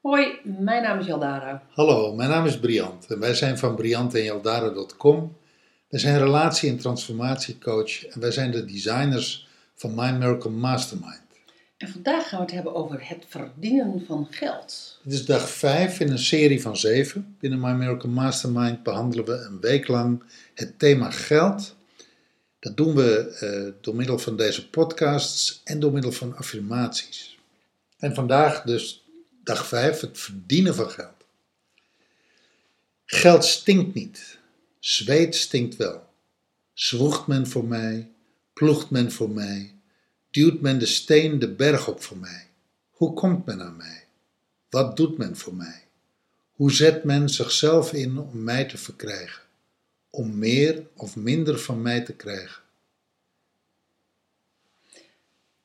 Hoi, mijn naam is Jaldara. Hallo, mijn naam is Briant en wij zijn van briantenjaldara.com. Wij zijn relatie- en transformatiecoach en wij zijn de designers van My Miracle Mastermind. En vandaag gaan we het hebben over het verdienen van geld. Dit is dag 5 in een serie van 7. Binnen My Miracle Mastermind behandelen we een week lang het thema geld. Dat doen we eh, door middel van deze podcasts en door middel van affirmaties. En vandaag dus dag 5, het verdienen van geld. Geld stinkt niet. Zweet stinkt wel. Zwoegt men voor mij, ploegt men voor mij, duwt men de steen de berg op voor mij. Hoe komt men aan mij? Wat doet men voor mij? Hoe zet men zichzelf in om mij te verkrijgen? Om meer of minder van mij te krijgen? Dat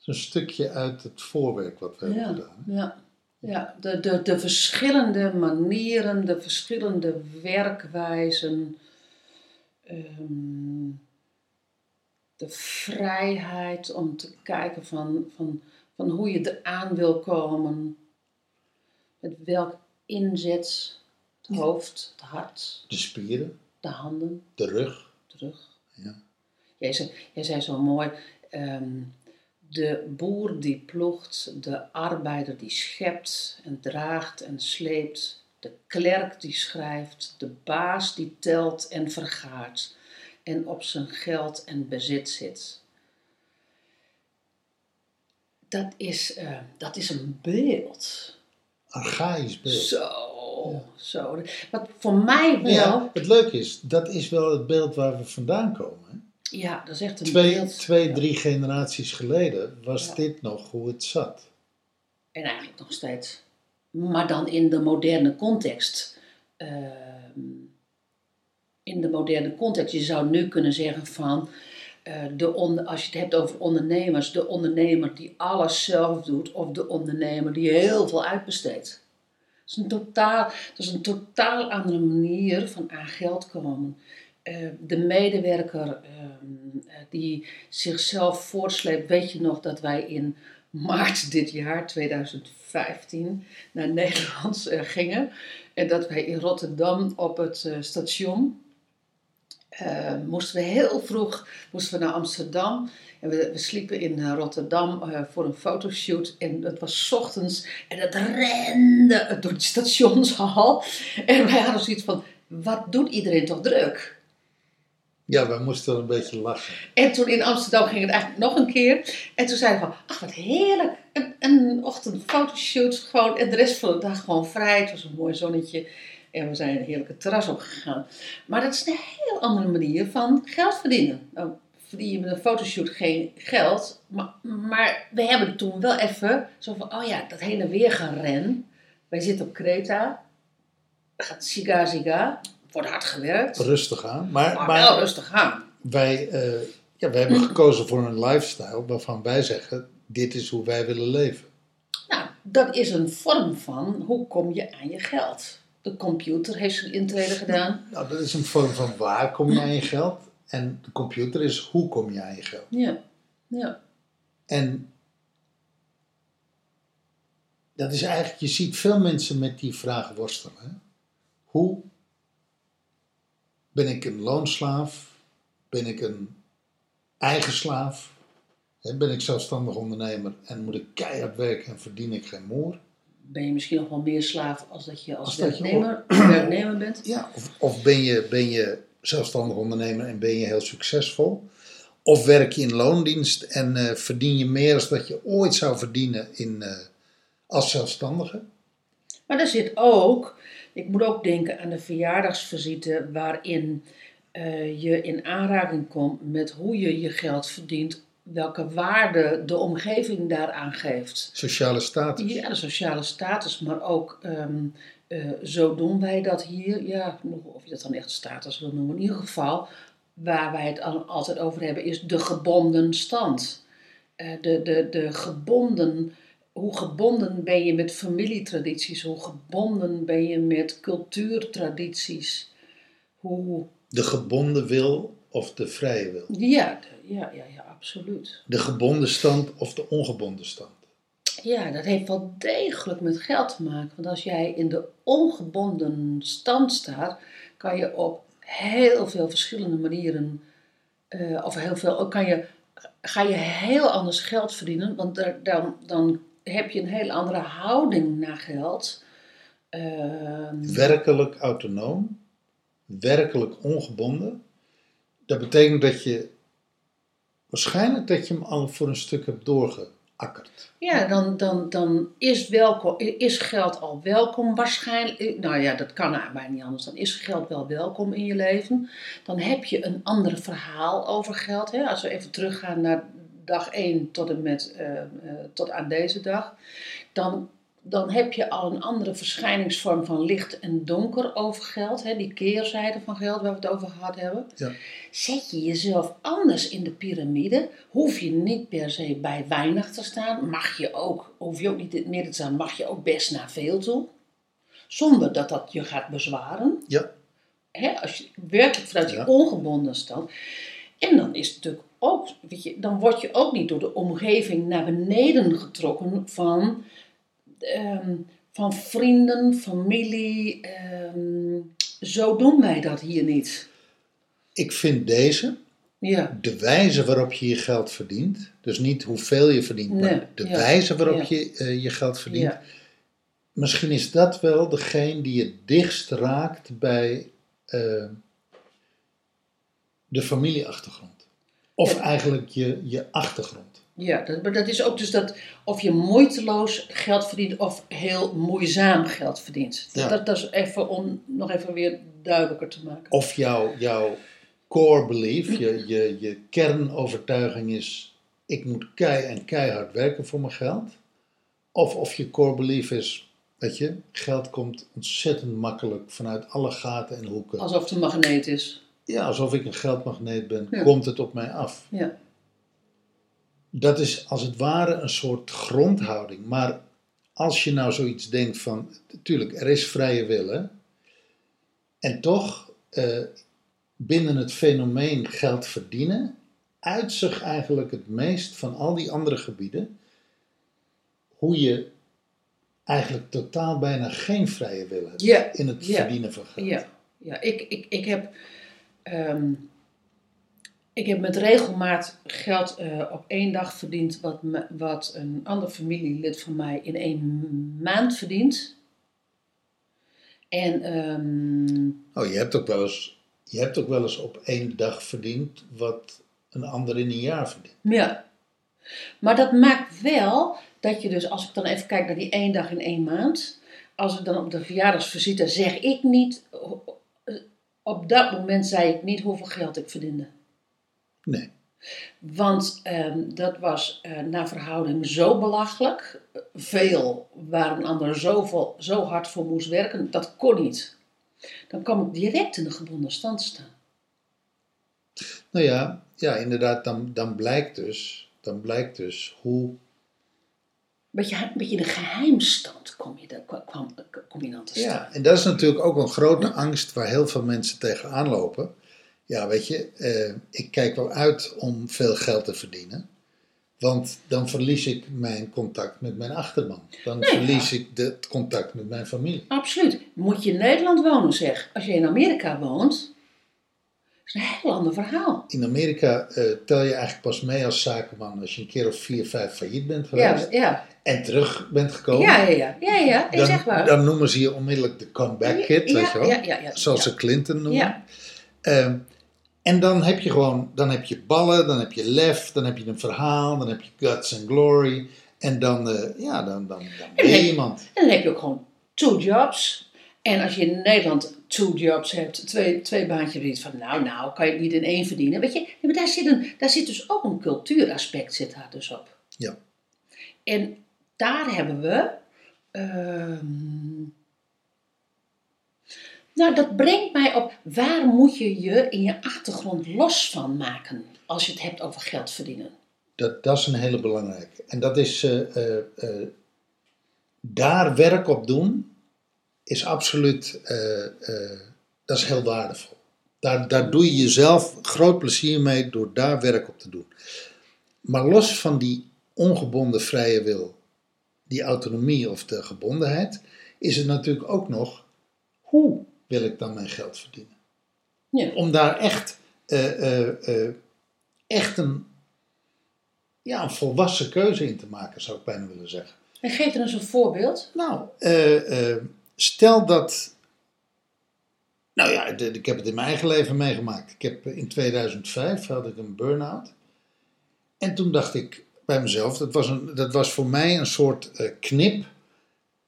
is een stukje uit het voorwerk wat we hebben gedaan. ja. ja. De, de, de verschillende manieren, de verschillende werkwijzen, ehm, de vrijheid om te kijken van, van, van hoe je eraan wil komen, met welk inzet, het hoofd, het hart, De spieren, de handen, de rug. terug. Ja. Jij zei, jij zei zo mooi, ehm, de boer die ploegt, de arbeider die schept en draagt en sleept, de klerk die schrijft, de baas die telt en vergaart en op zijn geld en bezit zit. Dat is, eh, dat is een beeld. Archaïs beeld. Zo, zo. Wat voor mij wel, Ja, het leuke is, dat is wel het beeld waar we vandaan komen. hè. ja, dat is echt een Twee, beeld. twee, drie generaties geleden was Ja. dit nog hoe het zat. En eigenlijk nog steeds. Maar dan in de moderne context. Ehm, in de moderne context. Je zou nu kunnen zeggen van. eh, de on, als je het hebt over ondernemers, de ondernemer die alles zelf doet, of de ondernemer die heel veel uitbesteedt. Dat is een totaal, dat is een totaal andere manier van aan geld komen. Eh, de medewerker ehm, eh, die zichzelf voortsleept, weet je nog dat wij in maart dit jaar, 2015, naar Nederland gingen. En dat wij in Rotterdam op het station eh, moesten we heel vroeg moesten we naar Amsterdam. En we, we sliepen in eh, Rotterdam eh, voor een fotoshoot. En het was ochtends. En het rende door die stationshal. En wij hadden zoiets van: wat doet iedereen toch druk? Ja, we moesten een beetje lachen. En toen in Amsterdam ging het eigenlijk nog een keer. En toen zeiden we van, ach wat heerlijk. Een, een ochtend fotoshoot gewoon. En de rest van de dag gewoon vrij. Het was een mooi zonnetje. En we zijn een heerlijke terras opgegaan. Maar dat is een heel andere manier van geld verdienen. Nou, verdien je met een fotoshoot geen geld. Maar, maar we hebben toen wel even zo van, oh ja, dat heen en weer gaan rennen. Wij zitten op Kreta. Gaat siga siga. Wordt hard gewerkt. Rustig aan. Maar, Maar maar wel rustig aan. wij, eh, ja, wij hebben gekozen voor een lifestyle waarvan wij zeggen, dit is hoe wij willen leven. Nou, dat is een vorm van hoe kom je aan je geld. De computer heeft zijn intrede gedaan. Nou, dat is een vorm van waar kom je aan je geld. En de computer is hoe kom je aan je geld. Ja, ja. En dat is eigenlijk, je ziet veel mensen met die vraag worstelen. Hè? Hoe ben ik een loonslaaf? Ben ik een eigen slaaf? Ben ik zelfstandig ondernemer en moet ik keihard werken en verdien ik geen moer? Ben je misschien nog wel meer slaaf als dat je als, Als dat je werknemer, bent? Ja, of, of ben, je, ben je zelfstandig ondernemer en ben je heel succesvol? Of werk je in loondienst en eh, verdien je meer dan dat je ooit zou verdienen in, eh, als zelfstandige? Maar er zit ook, ik moet ook denken aan de verjaardagsvisite waarin eh, je in aanraking komt met hoe je je geld verdient, welke waarde de omgeving daaraan geeft. Sociale status. Ja, de sociale status, maar ook eh, zo doen wij dat hier. Ja, of je dat dan echt status wil noemen. In ieder geval, waar wij het al- altijd over hebben, is de gebonden stand. Eh, de, de, de gebonden hoe gebonden ben je met familietradities? Hoe gebonden ben je met cultuurtradities? Hoe... De gebonden wil of de vrije wil. Ja, de- ja, ja, ja, absoluut. De gebonden stand of de ongebonden stand. Ja, dat heeft wel degelijk met geld te maken. Want als jij in de ongebonden stand staat, kan je op heel veel verschillende manieren, eh, of heel veel, kan je, ga je heel anders geld verdienen. Want er- dan, dan heb je een heel andere houding naar geld. Ehm, Werkelijk autonoom, werkelijk ongebonden. Dat betekent dat je waarschijnlijk dat je hem al voor een stuk hebt doorgeakkerd. Ja, dan, dan, dan is, welkom, is geld al welkom waarschijnlijk. Nou ja, dat kan eigenlijk niet anders. Dan is geld wel welkom in je leven. Dan heb je een ander verhaal over geld. Hè? Als we even teruggaan naar dag 1 tot en met eh, eh, tot aan deze dag. Dan, dan heb je al een andere verschijningsvorm van licht en donker over geld. Hè? Die keerzijde van geld waar we het over gehad hebben. Ja. Zet je jezelf anders in de piramide, hoef je niet per se bij weinig te staan. Mag je ook, hoef je ook niet in het midden te staan, mag je ook best naar veel toe. Zonder dat dat je gaat bezwaren. Ja, Hè, als je werkelijk vanuit Ja. je ongebonden stand. En dan is het natuurlijk ook, weet je, dan word je ook niet door de omgeving naar beneden getrokken van, ehm, van vrienden, familie. ehm, zo doen wij dat hier niet. ik vind deze, Ja, de wijze waarop je je geld verdient, dus niet hoeveel je verdient, Nee, maar de ja, wijze waarop ja. je eh, je geld verdient, misschien is dat wel degene die het dichtst raakt bij eh, de familieachtergrond. Of eigenlijk je, je achtergrond. Ja, dat, maar dat is ook dus dat of je moeiteloos geld verdient of heel moeizaam geld verdient. Ja. Dat, dat is even om nog even weer duidelijker te maken. Of jouw, jouw core belief, je, je, je kernovertuiging is: ik moet kei en keihard werken voor mijn geld. Of, of je core belief is: weet je, geld komt ontzettend makkelijk vanuit alle gaten en hoeken. Alsof het een magneet is. Ja, alsof ik een geldmagneet ben, Ja. komt het op mij af. Ja, Dat is als het ware een soort grondhouding. Maar als je nou zoiets denkt van, natuurlijk, er is vrije wil, hè? En toch, eh, binnen het fenomeen geld verdienen, uit zich eigenlijk het meest van al die andere gebieden, hoe je eigenlijk totaal bijna geen vrije wil hebt in het verdienen van geld. ja, ja. Ik, ik, ik, heb, ehm, ik heb met regelmaat geld eh, op één dag verdiend wat, me- wat een ander familielid van mij in één maand verdient. En ehm, Oh, je hebt ook wel eens, je hebt ook wel eens op één dag verdiend wat een ander in een jaar verdient. Ja. Maar dat maakt wel dat je dus, als ik dan even kijk naar die één dag in één maand, als ik dan op de verjaardagsvisite zeg ik niet, op dat moment zei ik niet hoeveel geld ik verdiende. Nee. Want ehm, dat was eh, naar verhouding zo belachelijk. Veel waar een ander zoveel, zo hard voor moest werken, dat kon niet. Dan kwam ik direct in de gebonden stand staan. Nou ja, ja inderdaad, dan, dan, blijkt dus, dan blijkt dus hoe. Beetje, een beetje in de geheimstand kom je, dan- kwam, kom je dan te staan. Ja, en dat is natuurlijk ook een grote angst waar heel veel mensen tegenaan lopen. Ja, weet je, eh, ik kijk wel uit om veel geld te verdienen. Want dan verlies ik mijn contact met mijn achterban. Dan Nee, verlies ik het contact met mijn familie. Absoluut. Moet je in Nederland wonen, zeg. Als je in Amerika woont, is een heel ander verhaal. In Amerika eh, tel je eigenlijk pas mee als zakenman als je een keer of vier, vijf failliet bent Ja, geweest. ja. En terug bent gekomen. Ja, ja, ja. Ja, ja. Dan, waar. dan noemen ze je onmiddellijk de comeback kid, ja, weet je wel? Ja, ja, ja. Zoals ja. ze Clinton noemen. Ja. Ehm, en dan heb je gewoon, dan heb je ballen, dan heb je lef, dan heb je een verhaal, dan heb je guts and glory. En dan, eh, ja, dan, dan, dan ben je iemand. En dan heb je ook gewoon two jobs. En als je in Nederland two jobs hebt, twee, twee baantjes verdient, van nou, nou, kan je het niet in één verdienen. Weet je, maar daar zit, een, daar zit dus ook een cultuuraspect zit daar dus op. Ja. En daar hebben we. ehm, nou, dat brengt mij op waar moet je je in je achtergrond los van maken als je het hebt over geld verdienen. Dat, dat is een hele belangrijke. En dat is, eh, eh, eh, daar werk op doen is absoluut, dat is heel waardevol. Daar, daar doe je jezelf groot plezier mee door daar werk op te doen. Maar los van die ongebonden vrije wil, die autonomie of de gebondenheid, is het natuurlijk ook nog wil ik dan mijn geld verdienen? Ja. Om daar echt, eh, eh, eh, echt een, ja, een volwassen keuze in te maken, zou ik bijna willen zeggen. En geef er eens een voorbeeld. Nou, stel dat. Nou ja, de- ik heb het in mijn eigen leven meegemaakt. Ik heb in 2005 had ik een burn-out. En toen dacht ik bij mezelf, dat was, een, dat was voor mij een soort knip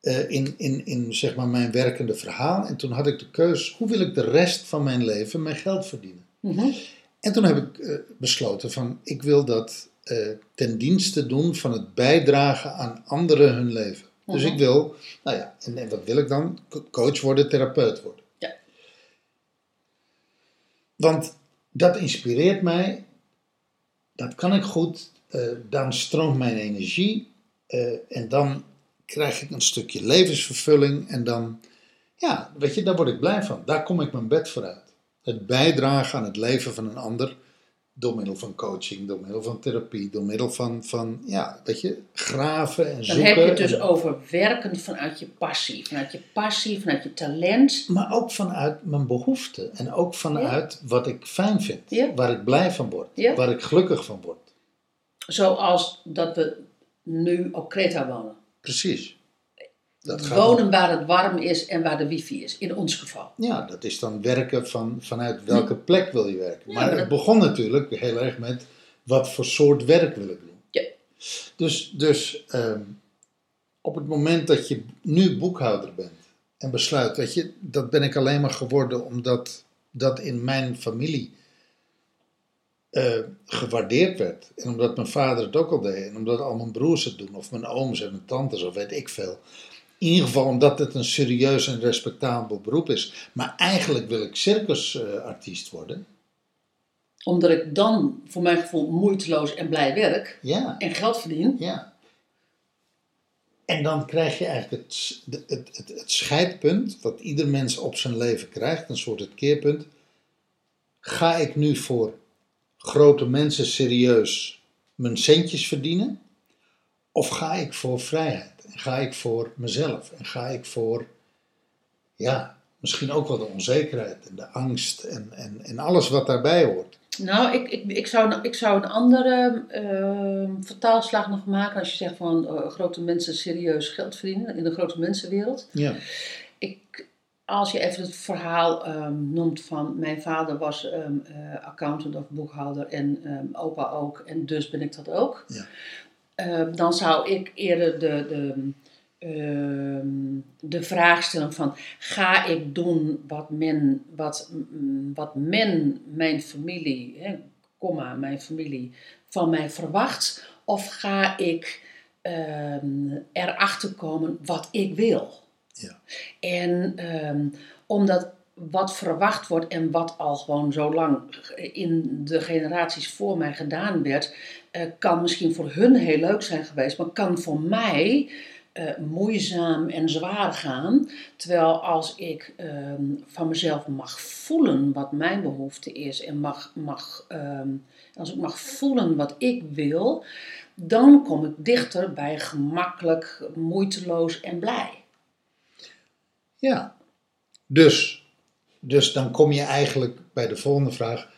eh, in, in, in zeg maar mijn werkende verhaal. En toen had ik de keus, hoe wil ik de rest van mijn leven mijn geld verdienen? Mhm. En toen heb ik eh, besloten van, ik wil dat eh, ten dienste doen van het bijdragen aan anderen hun leven. Dus Mhm. ik wil, nou ja, en, en wat wil ik dan? Co- Coach worden, therapeut worden. Ja. Want dat inspireert mij, dat kan ik goed, dan stroomt mijn energie en dan krijg ik een stukje levensvervulling en dan, ja, weet je, daar word ik blij van. Daar kom ik mijn bed voor uit. Het bijdragen aan het leven van een ander door middel van coaching, door middel van therapie, door middel van, van ja, weet je, graven en Dan zoeken. heb je het dus en- over werken vanuit je passie. Vanuit je passie, vanuit je talent. Maar ook vanuit mijn behoeften en ook vanuit wat ik fijn vind, Ja. waar ik blij van word, Ja. waar ik gelukkig van word. Zoals dat we nu op Kreta wonen. Precies. Dat gaat Wonen waar het warm is en waar de wifi is, in ons geval. Ja, dat is dan werken van vanuit welke plek wil je werken. Ja, maar het dat- begon natuurlijk heel erg met wat voor soort werk wil ik doen. Ja. Dus, dus ehm, op het moment dat je nu boekhouder bent en besluit, weet je, dat ben ik alleen maar geworden omdat dat in mijn familie eh, gewaardeerd werd. En omdat mijn vader het ook al deed. En omdat al mijn broers het doen. Of mijn ooms en mijn tantes of weet ik veel. In ieder geval omdat het een serieus en respectabel beroep is. Maar eigenlijk wil ik circusartiest worden. Omdat ik dan, voor mijn gevoel, moeiteloos en blij werk. Ja, En geld verdien. ja. En dan krijg je eigenlijk het, het, het, het scheidpunt, wat ieder mens op zijn leven krijgt, een soort het keerpunt. Ga ik nu voor grote mensen serieus mijn centjes verdienen? Of ga ik voor vrijheid? En ga ik voor mezelf? En ga ik voor, ja, misschien ook wel de onzekerheid en de angst en, en, en alles wat daarbij hoort? Nou, ik, ik, ik, zou, ik zou een andere eh, vertaalslag nog maken als je zegt van eh, grote mensen serieus geld verdienen in de grote mensenwereld. Ja, Ik, als je even het verhaal ehm, noemt van mijn vader was ehm, eh, accountant of boekhouder en ehm, opa ook en dus ben ik dat ook. Ja. Dan zou ik eerder de, de, de vraag stellen van ga ik doen wat men, wat, mm, wat men mijn familie, hè, komma, mijn familie van mij verwacht of ga ik erachter komen wat ik wil. En ehm, omdat wat verwacht wordt en wat al gewoon zo lang in de generaties voor mij gedaan werd, eh, kan misschien voor hun heel leuk zijn geweest, maar kan voor mij eh, moeizaam en zwaar gaan. Terwijl als ik ehm, van mezelf mag voelen wat mijn behoefte is en mag, mag, ehm, als ik mag voelen wat ik wil, dan kom ik dichter bij gemakkelijk, moeiteloos en blij. Ja. Dus, dus dan kom je eigenlijk bij de volgende vraag.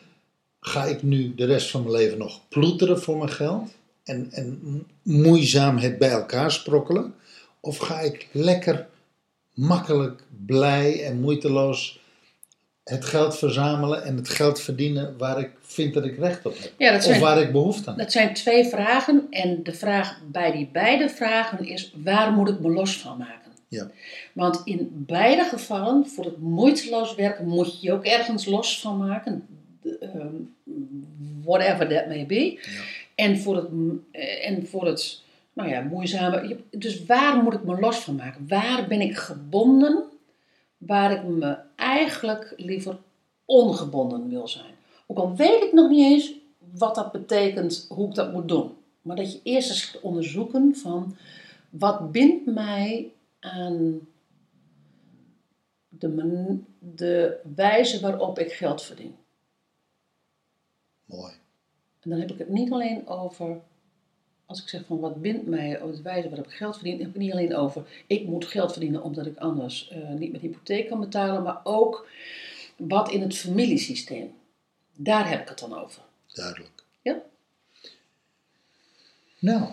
Ga ik nu de rest van mijn leven nog ploeteren voor mijn geld? En, en moeizaam het bij elkaar sprokkelen? Of ga ik lekker, makkelijk, blij en moeiteloos het geld verzamelen en het geld verdienen waar ik vind dat ik recht op heb? Ja, Of waar ik behoefte aan heb? dat zijn twee vragen. En de vraag bij die beide vragen is: waar moet ik me los van maken? Ja. Want in beide gevallen, voor het moeiteloos werken, moet je je ook ergens los van maken. Ehm, whatever that may be. En voor het, eh, en voor het nou ja, moeizame. Dus waar moet ik me los van maken? Waar ben ik gebonden? Waar ik me eigenlijk liever ongebonden wil zijn. Ook al weet ik nog niet eens wat dat betekent, hoe ik dat moet doen. Maar dat je eerst eens gaat onderzoeken van Wat bindt mij aan de, de wijze waarop ik geld verdien? Mooi. En dan heb ik het niet alleen over, als ik zeg van wat bindt mij op de wijze waarop ik geld verdien, dan heb ik het niet alleen over, ik moet geld verdienen omdat ik anders eh, niet mijn hypotheek kan betalen, maar ook wat in het familiesysteem. Daar heb ik het dan over. Duidelijk. Ja? Nou,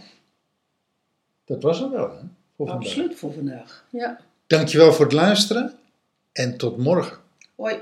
dat was er wel, hè? Voor vandaag. Absoluut voor vandaag. Ja. Dankjewel voor het luisteren en tot morgen. Hoi.